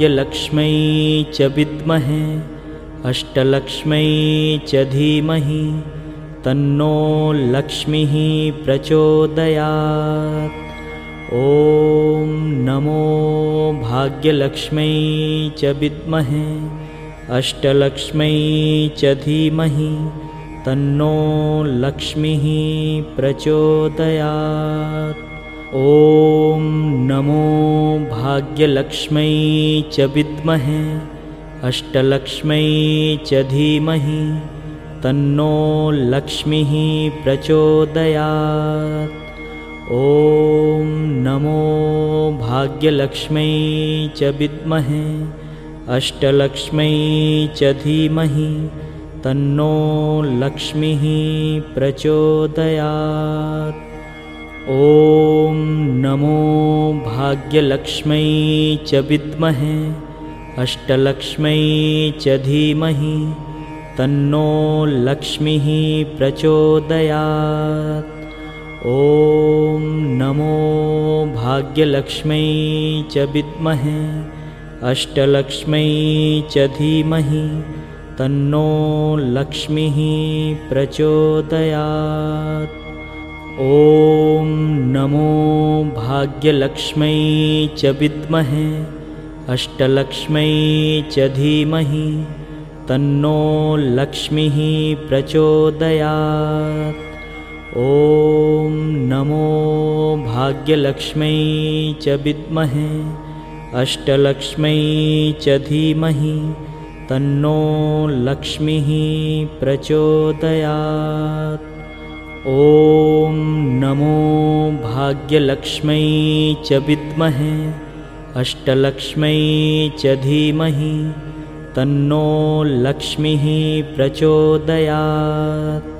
भाग्यलक्ष्मै च विद्महे अष्टलक्ष्मै च धीमहि तन्नो लक्ष्मीः प्रचोदयात्। ॐ नमो भाग्यलक्ष्मै च विद्महे अष्टलक्ष्मै च धीमहि तन्नो लक्ष्मीः प्रचोदयात् ॐ नमो भाग्यलक्ष्मै च विद्महे अष्टलक्ष्मै च धीमहि तन्नो लक्ष्मीः प्रचोदयात्। ॐ नमो भाग्यलक्ष्मै च विद्महे अष्टलक्ष्मै च धीमहि तन्नो लक्ष्मीः प्रचोदयात् ॐ नमो भाग्यलक्ष्मै च विद्महे अष्टलक्ष्मै च धीमहि तन्नो लक्ष्मीः प्रचोदयात्। ॐ नमो भाग्यलक्ष्मै च विद्महे अष्टलक्ष्मै च धीमहि तन्नो लक्ष्मीः प्रचोदयात् ॐ नमो भाग्यलक्ष्मै च विद्महे अष्टलक्ष्मै च धीमहि तन्नो लक्ष्मीः प्रचोदयात्। ॐ नमो भाग्यलक्ष्मै च विद्महे अष्टलक्ष्मै च धीमहि तन्नो लक्ष्मीः प्रचोदयात् ॐ नमो भाग्यलक्ष्मै च विद्महे अष्टलक्ष्मै च धीमहि तन्नो लक्ष्मीः प्रचोदयात्।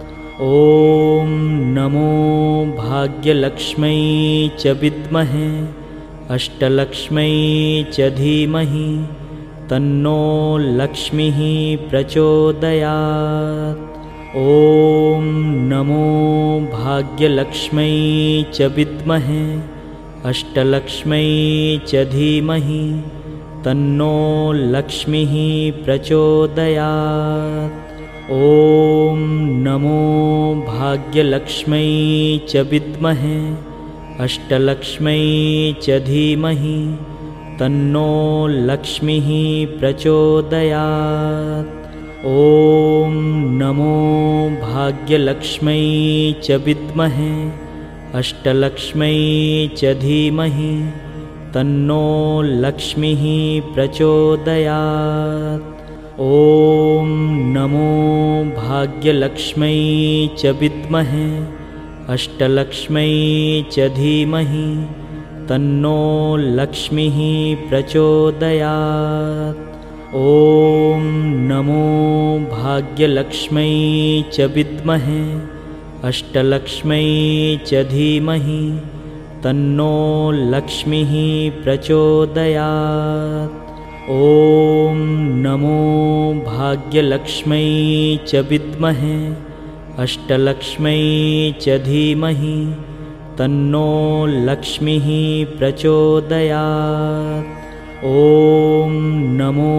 ॐ नमो भाग्यलक्ष्मै च विद्महे अष्टलक्ष्मै च धीमहि तन्नो लक्ष्मीः प्रचोदयात् ॐ नमो भाग्यलक्ष्मै च विद्महे अष्टलक्ष्मै च धीमहि तन्नो लक्ष्मीः प्रचोदयात्। ॐ नमो भाग्यलक्ष्मै च विद्महे अष्टलक्ष्मै च धीमहि तन्नो लक्ष्मीः प्रचोदयात् ॐ नमो भाग्यलक्ष्मै च विद्महे अष्टलक्ष्मै च धीमहि तन्नो लक्ष्मीः प्रचोदयात्। ॐ नमो भाग्यलक्ष्मै च विद्महे अष्टलक्ष्मै च धीमहि तन्नो लक्ष्मीः प्रचोदयात् ॐ नमो भाग्यलक्ष्मै च विद्महे अष्टलक्ष्मै च धीमहि तन्नो लक्ष्मीः प्रचोदयात्। ॐ नमो भाग्यलक्ष्मै च विद्महे अष्टलक्ष्मै च धीमहि तन्नो लक्ष्मीः प्रचोदयात् ॐ नमो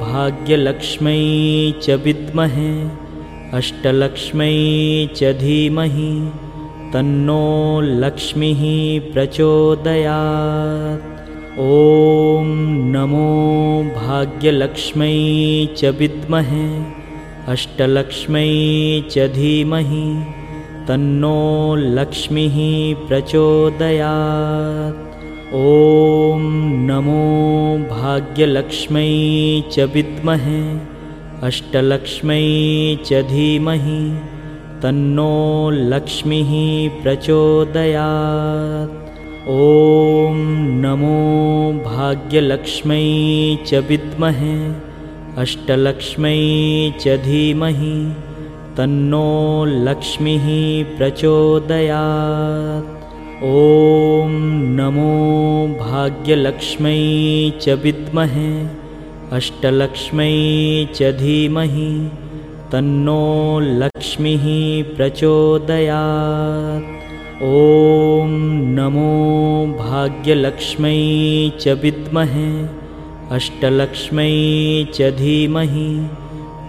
भाग्यलक्ष्मै च विद्महे अष्टलक्ष्मै च धीमहि तन्नो लक्ष्मीः प्रचोदयात्। ॐ नमो भाग्यलक्ष्मै च विद्महे अष्टलक्ष्मै च धीमहि तन्नो लक्ष्मीः प्रचोदयात् ॐ नमो भाग्यलक्ष्मै च विद्महे अष्टलक्ष्मै च धीमहि तन्नो लक्ष्मीः प्रचोदयात्। ॐ नमो भाग्यलक्ष्मै च विद्महे अष्टलक्ष्मै च धीमहि तन्नो लक्ष्मीः प्रचोदयात् ॐ नमो भाग्यलक्ष्मै च विद्महे अष्टलक्ष्मै च धीमहि तन्नो लक्ष्मीः प्रचोदयात्। ॐ नमो भाग्यलक्ष्मै च विद्महे अष्टलक्ष्मै च धीमहि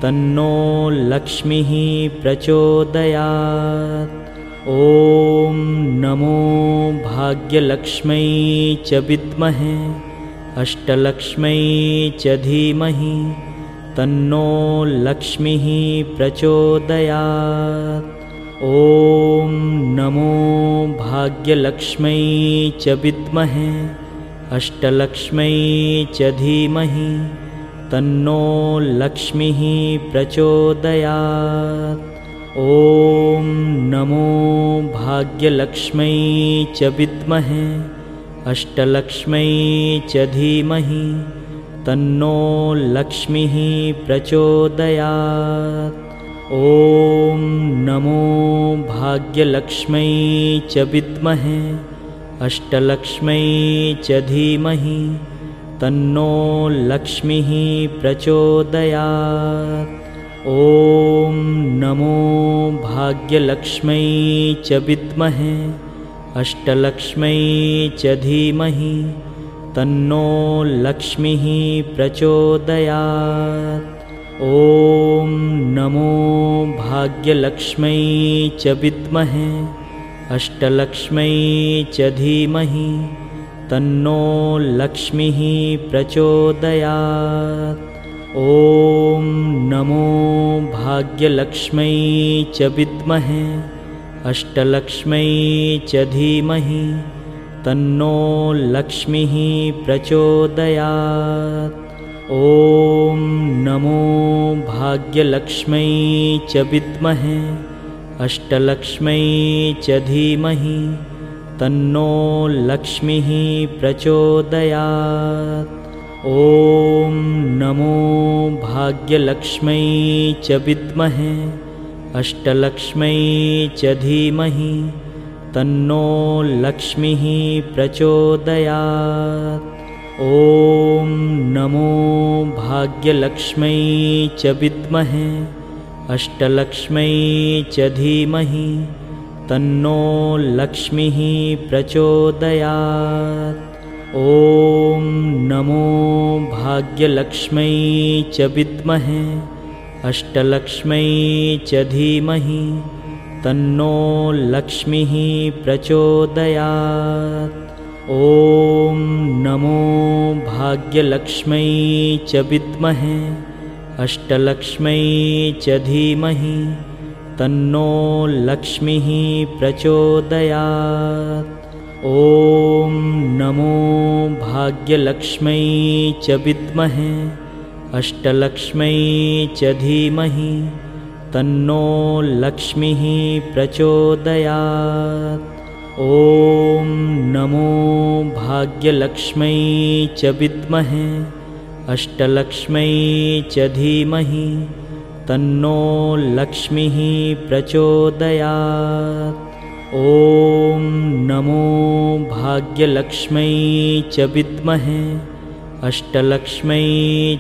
तन्नो लक्ष्मीः प्रचोदयात् ॐ नमो भाग्यलक्ष्मै च विद्महे अष्टलक्ष्मै च धीमहि तन्नो लक्ष्मीः प्रचोदयात्। ॐ नमो भाग्यलक्ष्मै च विद्महे अष्टलक्ष्मै च धीमहि तन्नो लक्ष्मीः प्रचोदयात् ॐ नमो भाग्यलक्ष्मै च विद्महे अष्टलक्ष्मै च धीमहि तन्नो लक्ष्मीः प्रचोदयात्। ॐ नमो भाग्यलक्ष्मै च विद्महे अष्टलक्ष्मै च धीमहि तन्नो लक्ष्मीः प्रचोदयात् ॐ नमो भाग्यलक्ष्मै च विद्महे अष्टलक्ष्मै च धीमहि तन्नो लक्ष्मीः प्रचोदयात्। ॐ नमो भाग्यलक्ष्मै च विद्महे अष्टलक्ष्मै च धीमहि तन्नो लक्ष्मीः प्रचोदयात् ॐ नमो भाग्यलक्ष्मै च विद्महे अष्टलक्ष्मै च धीमहि तन्नो लक्ष्मीः प्रचोदयात्। ॐ नमो भाग्यलक्ष्मै च विद्महे अष्टलक्ष्मै च धीमहि तन्नो लक्ष्मीः प्रचोदयात् ॐ नमो भाग्यलक्ष्मै च विद्महे अष्टलक्ष्मै च धीमहि तन्नो लक्ष्मीः प्रचोदयात्। ॐ नमो भाग्यलक्ष्मै च विद्महे अष्टलक्ष्मै च धीमहि तन्नो लक्ष्मीः प्रचोदयात् ॐ नमो भाग्यलक्ष्मै च विद्महे अष्टलक्ष्मै च धीमहि तन्नो लक्ष्मीः प्रचोदयात्। ॐ नमो भाग्यलक्ष्मै च विद्महे अष्टलक्ष्मै च धीमहि तन्नो लक्ष्मीः प्रचोदयात् ॐ नमो भाग्यलक्ष्मै च विद्महे अष्टलक्ष्मै च धीमहि तन्नो लक्ष्मीः प्रचोदयात्। ॐ नमो भाग्यलक्ष्मै च विद्महे अष्टलक्ष्मै च धीमहि तन्नो लक्ष्मीः प्रचोदयात् ॐ नमो भाग्यलक्ष्मै च विद्महे अष्टलक्ष्मै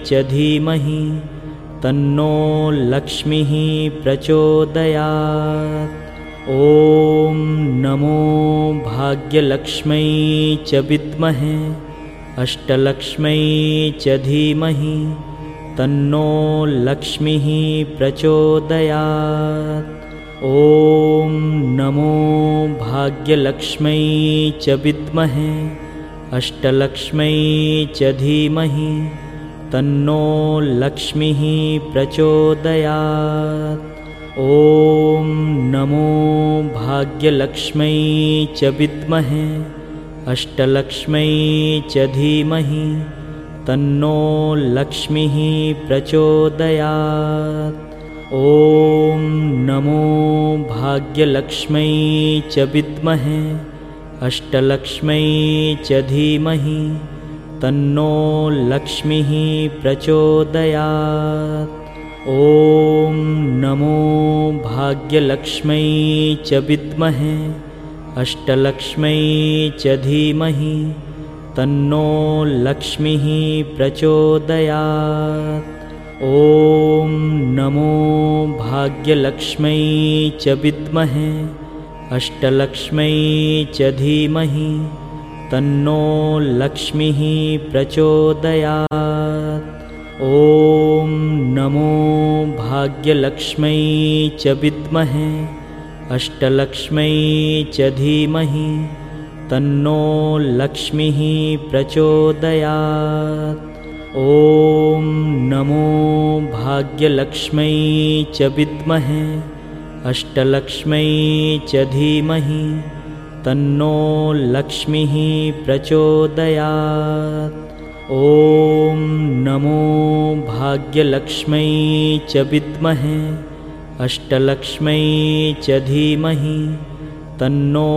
च धीमहि तन्नो लक्ष्मीः प्रचोदयात्। ॐ नमो भाग्यलक्ष्मै च विद्महे अष्टलक्ष्मै च धीमहि तन्नो लक्ष्मीः प्रचोदयात् ॐ नमो भाग्यलक्ष्मै च विद्महे अष्टलक्ष्मै च धीमहि तन्नो लक्ष्मीः प्रचोदयात्। ॐ नमो भाग्यलक्ष्मै च विद्महे अष्टलक्ष्मै च धीमहि तन्नो लक्ष्मीः प्रचोदयात् ॐ नमो भाग्यलक्ष्मै च विद्महे अष्टलक्ष्मै च धीमहि तन्नो लक्ष्मीः प्रचोदयात्। ॐ नमो भाग्यलक्ष्मै च विद्महे अष्टलक्ष्मै च धीमहि तन्नो लक्ष्मीः प्रचोदयात् ॐ नमो भाग्यलक्ष्मै च विद्महे अष्टलक्ष्मै च धीमहि तन्नो लक्ष्मीः प्रचोदयात्। ॐ नमो भाग्यलक्ष्मै च विद्महे अष्टलक्ष्मै च धीमहि तन्नो लक्ष्मीः प्रचोदयात् ॐ नमो भाग्यलक्ष्मै च विद्महे अष्टलक्ष्मै च धीमहि तन्नो लक्ष्मीः प्रचोदयात्। ॐ नमो भाग्यलक्ष्मै च विद्महे अष्टलक्ष्मै च धीमहि तन्नो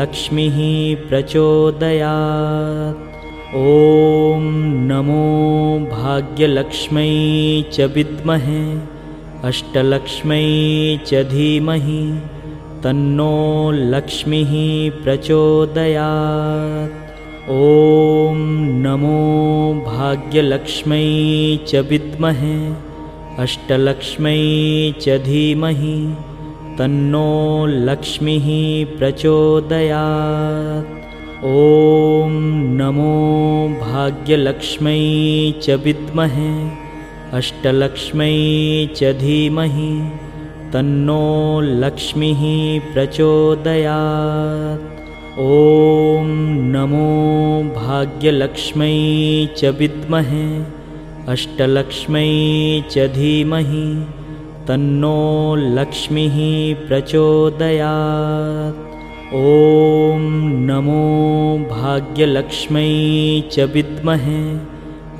लक्ष्मीः प्रचोदयात् ॐ नमो भाग्यलक्ष्मै च विद्महे अष्टलक्ष्मै च धीमहि तन्नो लक्ष्मीः प्रचोदयात्। ॐ नमो भाग्यलक्ष्मै च विद्महे अष्टलक्ष्मै च धीमहि तन्नो लक्ष्मीः प्रचोदयात् ॐ नमो भाग्यलक्ष्मै च विद्महे अष्टलक्ष्मै च धीमहि तन्नो लक्ष्मीः प्रचोदयात्। ॐ नमो भाग्यलक्ष्मै च विद्महे अष्टलक्ष्मै च धीमहि तन्नो लक्ष्मीः प्रचोदयात् ॐ नमो भाग्यलक्ष्मै च विद्महे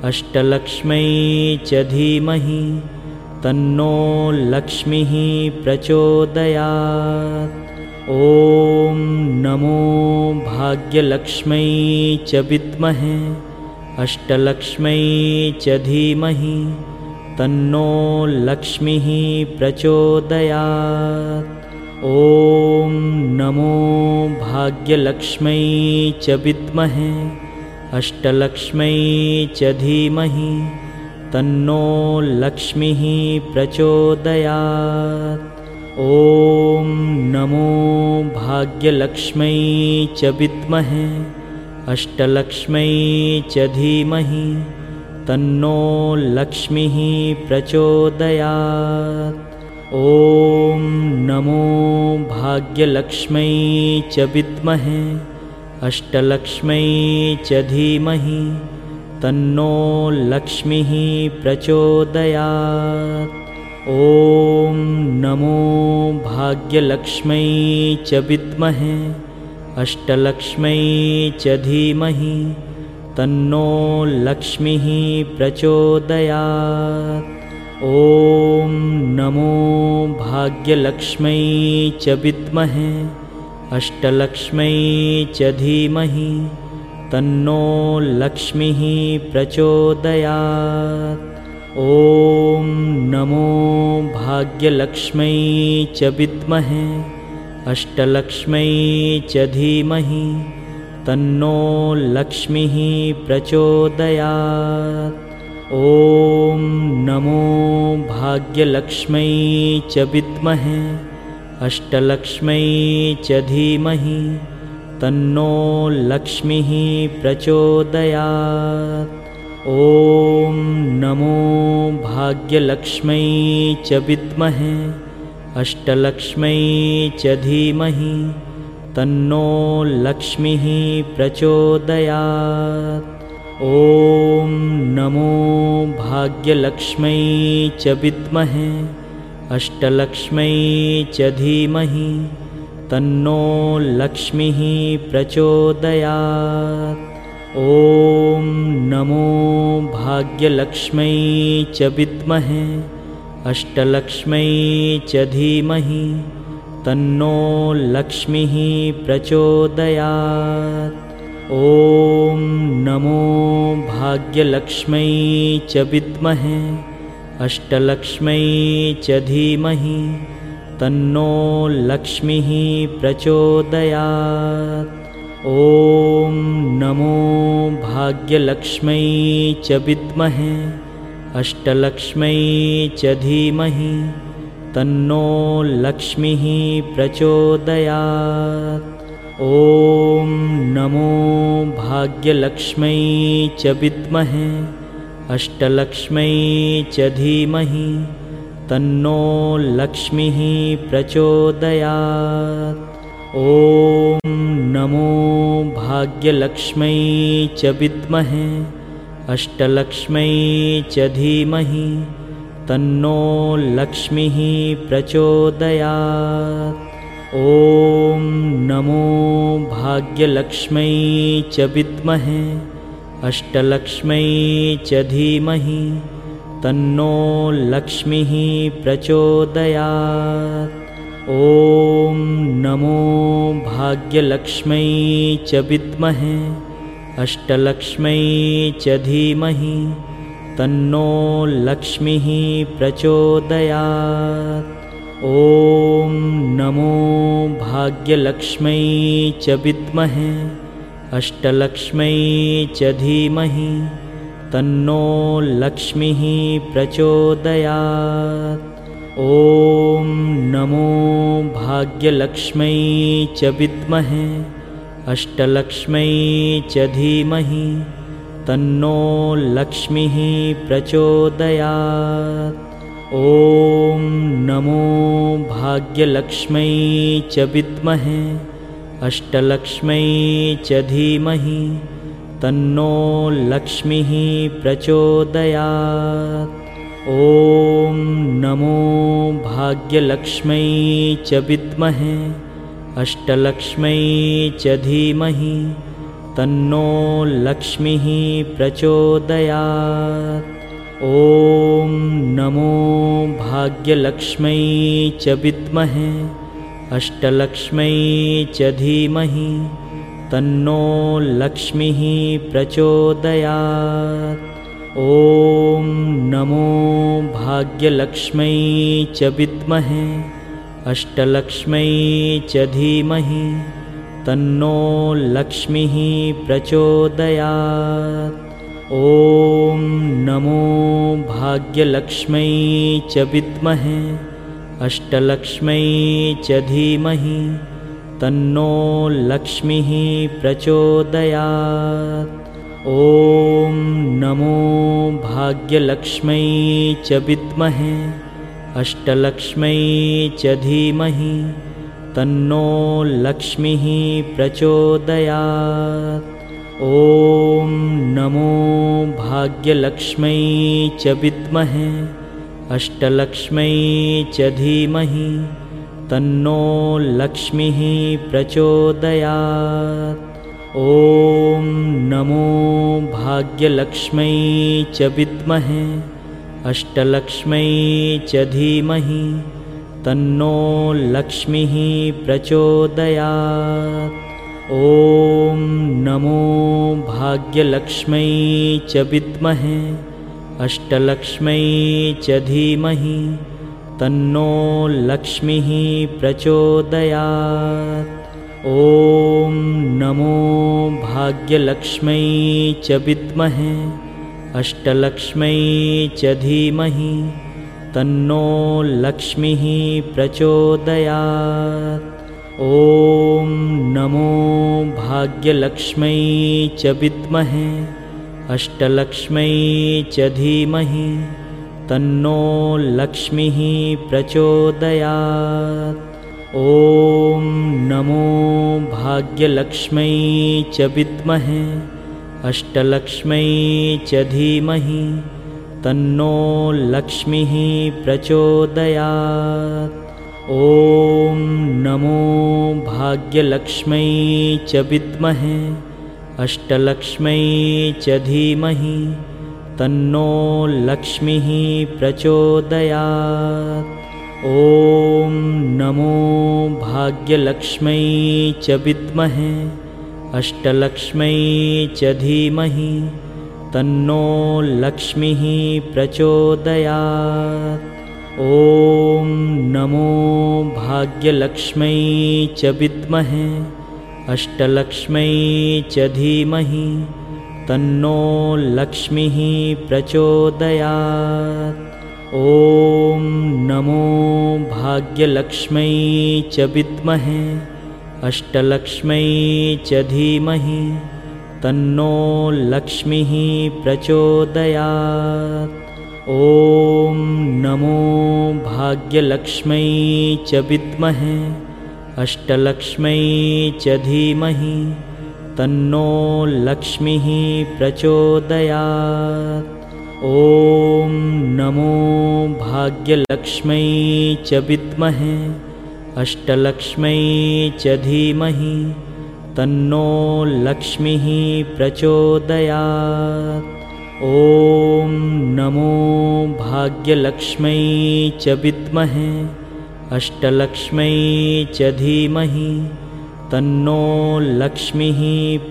अष्टलक्ष्मै च धीमहि तन्नो लक्ष्मीः प्रचोदयात्। ॐ नमो भाग्यलक्ष्मै च विद्महे अष्टलक्ष्मै च धीमहि तन्नो लक्ष्मीः प्रचोदयात् ॐ नमो भाग्यलक्ष्मै च विद्महे अष्टलक्ष्मै च धीमहि तन्नो लक्ष्मीः प्रचोदयात्। ॐ नमो भाग्यलक्ष्मै च विद्महे अष्टलक्ष्मै च धीमहि तन्नो लक्ष्मीः प्रचोदयात्। ॐ भाग्यलक्ष्मै च विद्महे अष्टलक्ष्मै च धीमहि तन्नो लक्ष्मीः प्रचोदयात्। ॐ नमो भाग्यलक्ष्मै च विद्महे अष्टलक्ष्मै च धीमहि तन्नो लक्ष्मीः प्रचोदयात् ॐ नमो भाग्यलक्ष्मै च विद्महे अष्टलक्ष्मै च धीमहि तन्नो लक्ष्मीः प्रचोदयात्। ॐ नमो भाग्यलक्ष्मै च विद्महे अष्टलक्ष्मै च धीमहि तन्नो लक्ष्मीः प्रचोदयात् ॐ नमो भाग्यलक्ष्मै च विद्महे अष्टलक्ष्मै च धीमहि तन्नो लक्ष्मीः प्रचोदयात्। ॐ नमो भाग्यलक्ष्मै च विद्महे अष्टलक्ष्मै च धीमहि तन्नो लक्ष्मीः प्रचोदयात् ॐ नमो भाग्यलक्ष्मै च विद्महे अष्टलक्ष्मै च धीमहि तन्नो लक्ष्मीः प्रचोदयात्। ॐ नमो भाग्यलक्ष्मै च विद्महे अष्टलक्ष्मै च धीमहि तन्नो लक्ष्मीः प्रचोदयात् ॐ नमो भाग्यलक्ष्मै च विद्महे अष्टलक्ष्मै च धीमहि तन्नो लक्ष्मीः प्रचोदयात्। ॐ नमो भाग्यलक्ष्मै च विद्महे अष्टलक्ष्मै च धीमहि तन्नो लक्ष्मीः प्रचोदयात् ॐ नमो भाग्यलक्ष्मै च विद्महे अष्टलक्ष्मै च धीमहि तन्नो लक्ष्मीः प्रचोदयात्। ॐ नमो भाग्यलक्ष्मै च विद्महे अष्टलक्ष्मै च धीमहि तन्नो लक्ष्मीः प्रचोदयात् ॐ नमो भाग्यलक्ष्मै च विद्महे अष्टलक्ष्मै च धीमहि तन्नो लक्ष्मीः प्रचोदयात्। ॐ नमो भाग्यलक्ष्मै च विद्महे अष्टलक्ष्मै च धीमहि तन्नो लक्ष्मीः प्रचोदयात् ॐ नमो भाग्यलक्ष्मै च विद्महे अष्टलक्ष्मै च धीमहि तन्नो लक्ष्मीः प्रचोदयात्। ॐ नमो भाग्यलक्ष्मै च विद्महे अष्टलक्ष्मै च धीमहि तन्नो लक्ष्मीः प्रचोदयात् ॐ नमो भाग्यलक्ष्मै च विद्महे अष्टलक्ष्मै च धीमहि तन्नो लक्ष्मीः प्रचोदयात्। ॐ नमो भाग्यलक्ष्मै च विद्महे अष्टलक्ष्मै च धीमहि तन्नो लक्ष्मीः प्रचोदयात् ॐ नमो भाग्यलक्ष्मै च विद्महे अष्टलक्ष्मै च धीमहि तन्नो लक्ष्मीः प्रचोदयात्। ॐ नमो भाग्यलक्ष्मै च विद्महे अष्टलक्ष्मै च धीमहि तन्नो लक्ष्मीः प्रचोदयात् ॐ नमो भाग्यलक्ष्मै च विद्महे अष्टलक्ष्मै च धीमहि तन्नो लक्ष्मीः प्रचोदयात्। ॐ नमो भाग्यलक्ष्मै च विद्महे अष्टलक्ष्मै च धीमहि तन्नो लक्ष्मीः प्रचोदयात् ॐ नमो भाग्यलक्ष्मै च विद्महे अष्टलक्ष्मै च धीमहि तन्नो लक्ष्मीः प्रचोदयात्। ॐ नमो भाग्यलक्ष्मै च विद्महे अष्टलक्ष्मै च धीमहि तन्नो लक्ष्मीः प्रचोदयात् ॐ नमो भाग्यलक्ष्मै च विद्महे अष्टलक्ष्मै च धीमहि तन्नो लक्ष्मीः प्रचोदयात्। ॐ नमो भाग्यलक्ष्मै च विद्महे अष्टलक्ष्मै च धीमहि तन्नो लक्ष्मीः प्रचोदयात् ॐ नमो भाग्यलक्ष्मै च विद्महे अष्टलक्ष्मै च धीमहि तन्नो लक्ष्मीः प्रचोदयात्। ॐ नमो भाग्यलक्ष्मै च विद्महे अष्टलक्ष्मै च धीमहि तन्नो लक्ष्मीः प्रचोदयात् ॐ नमो भाग्यलक्ष्मै च विद्महे अष्टलक्ष्मै च धीमहि तन्नो लक्ष्मीः प्रचोदयात्। ॐ नमो भाग्यलक्ष्मै च विद्महे अष्टलक्ष्मै च धीमहि तन्नो लक्ष्मीः प्रचोदयात् ॐ नमो भाग्यलक्ष्मै च विद्महे अष्टलक्ष्मै च धीमहि तन्नो लक्ष्मीः प्रचोदयात्। ॐ नमो भाग्यलक्ष्मै च विद्महे अष्टलक्ष्मै च धीमहि तन्नो लक्ष्मीः प्रचोदयात् ॐ नमो भाग्यलक्ष्मै च विद्महे अष्टलक्ष्मै च धीमहि तन्नो लक्ष्मीः प्रचोदयात्। ॐ नमो भाग्यलक्ष्मै च विद्महे अष्टलक्ष्मै च धीमहि तन्नो लक्ष्मीः प्रचोदयात् ॐ नमो भाग्यलक्ष्मै च विद्महे अष्टलक्ष्मै च धीमहि तन्नो लक्ष्मीः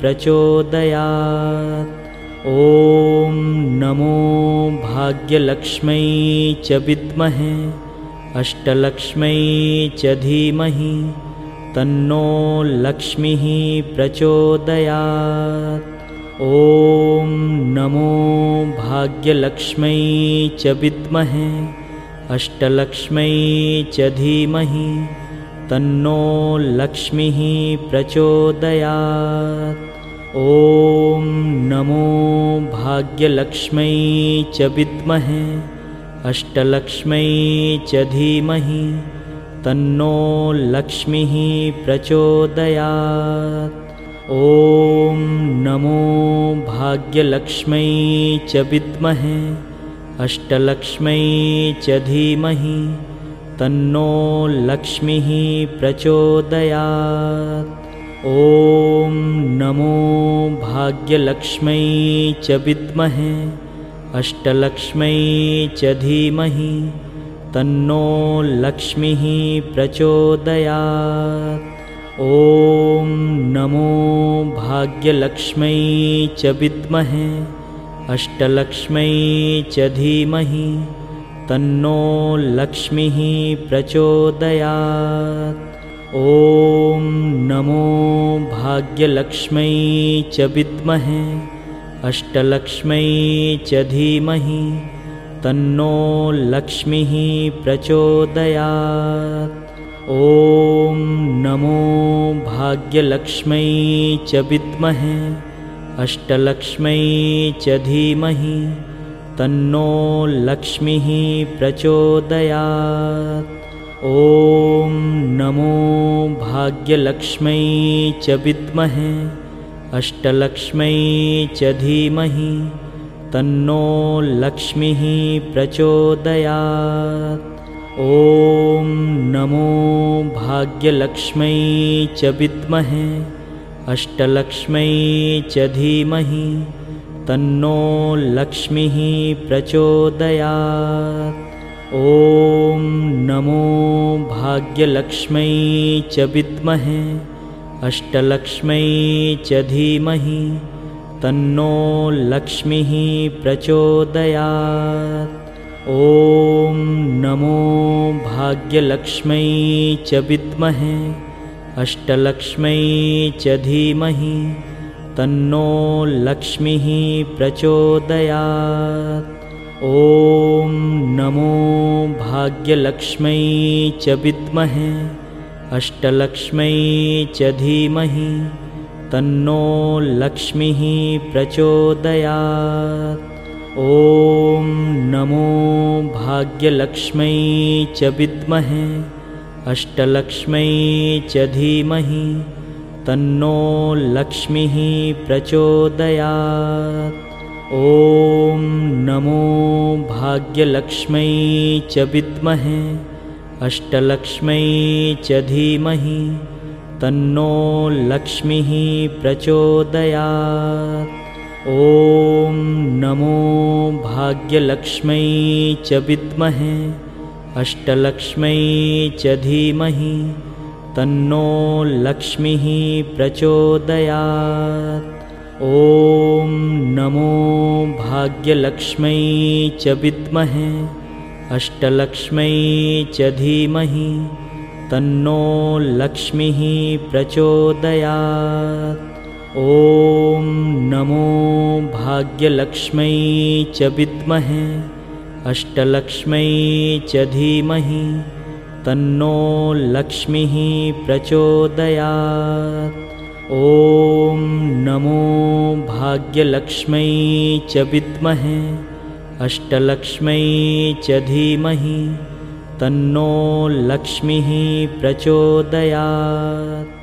प्रचोदयात्। ॐ नमो भाग्यलक्ष्मै च विद्महे अष्टलक्ष्मै च धीमहि तन्नो लक्ष्मीः प्रचोदयात् ॐ नमो भाग्यलक्ष्मै च विद्महे अष्टलक्ष्मै च धीमहि तन्नो लक्ष्मीः प्रचोदयात्। ॐ नमो भाग्यलक्ष्मै च विद्महे अष्टलक्ष्मै च धीमहि तन्नो लक्ष्मीः प्रचोदयात् ॐ नमो भाग्यलक्ष्मै च विद्महे अष्टलक्ष्मै च धीमहि तन्नो लक्ष्मीः प्रचोदयात्। ॐ नमो भाग्यलक्ष्मै च विद्महे अष्टलक्ष्मै च धीमहि तन्नो लक्ष्मीः प्रचोदयात् ॐ नमो भाग्यलक्ष्मै च विद्महे अष्टलक्ष्मै च धीमहि तन्नो लक्ष्मीः प्रचोदयात्। ॐ नमो भाग्यलक्ष्मै च विद्महे अष्टलक्ष्मै च धीमहि तन्नो लक्ष्मीः प्रचोदयात् ॐ नमो भाग्यलक्ष्मै च विद्महे अष्टलक्ष्मै च धीमहि तन्नो लक्ष्मीः प्रचोदयात्। ॐ नमो भाग्यलक्ष्मै च विद्महे अष्टलक्ष्मै च धीमहि तन्नो लक्ष्मीः प्रचोदयात् ॐ नमो भाग्यलक्ष्मै च विद्महे अष्टलक्ष्मै च धीमहि तन्नो लक्ष्मीः प्रचोदयात्। ॐ नमो भाग्यलक्ष्मै च विद्महे अष्टलक्ष्मै च धीमहि तन्नो लक्ष्मीः प्रचोदयात् ॐ नमो भाग्यलक्ष्मै च विद्महे अष्टलक्ष्मै च धीमहि तन्नो लक्ष्मीः प्रचोदयात्। ॐ नमो भाग्यलक्ष्मै च विद्महे अष्टलक्ष्मै च धीमहि तन्नो लक्ष्मीः प्रचोदयात् ॐ नमो भाग्यलक्ष्मै च विद्महे अष्टलक्ष्मै च धीमहि तन्नो लक्ष्मीः प्रचोदयात्। ॐ नमो भाग्यलक्ष्मै च विद्महे अष्टलक्ष्मै च धीमहि तन्नो लक्ष्मीः प्रचोदयात् ॐ नमो भाग्यलक्ष्मै च विद्महे अष्टलक्ष्मै च धीमहि तन्नो लक्ष्मीः प्रचोदयात्। ॐ नमो भाग्यलक्ष्मै च विद्महे अष्टलक्ष्मै च धीमहि तन्नो लक्ष्मीः प्रचोदयात् ॐ नमो भाग्यलक्ष्मै च विद्महे अष्टलक्ष्मै च धीमहि तन्नो लक्ष्मीः प्रचोदयात्। ॐ नमो भाग्यलक्ष्मै च विद्महे अष्टलक्ष्मै च धीमहि तन्नो लक्ष्मीः प्रचोदयात्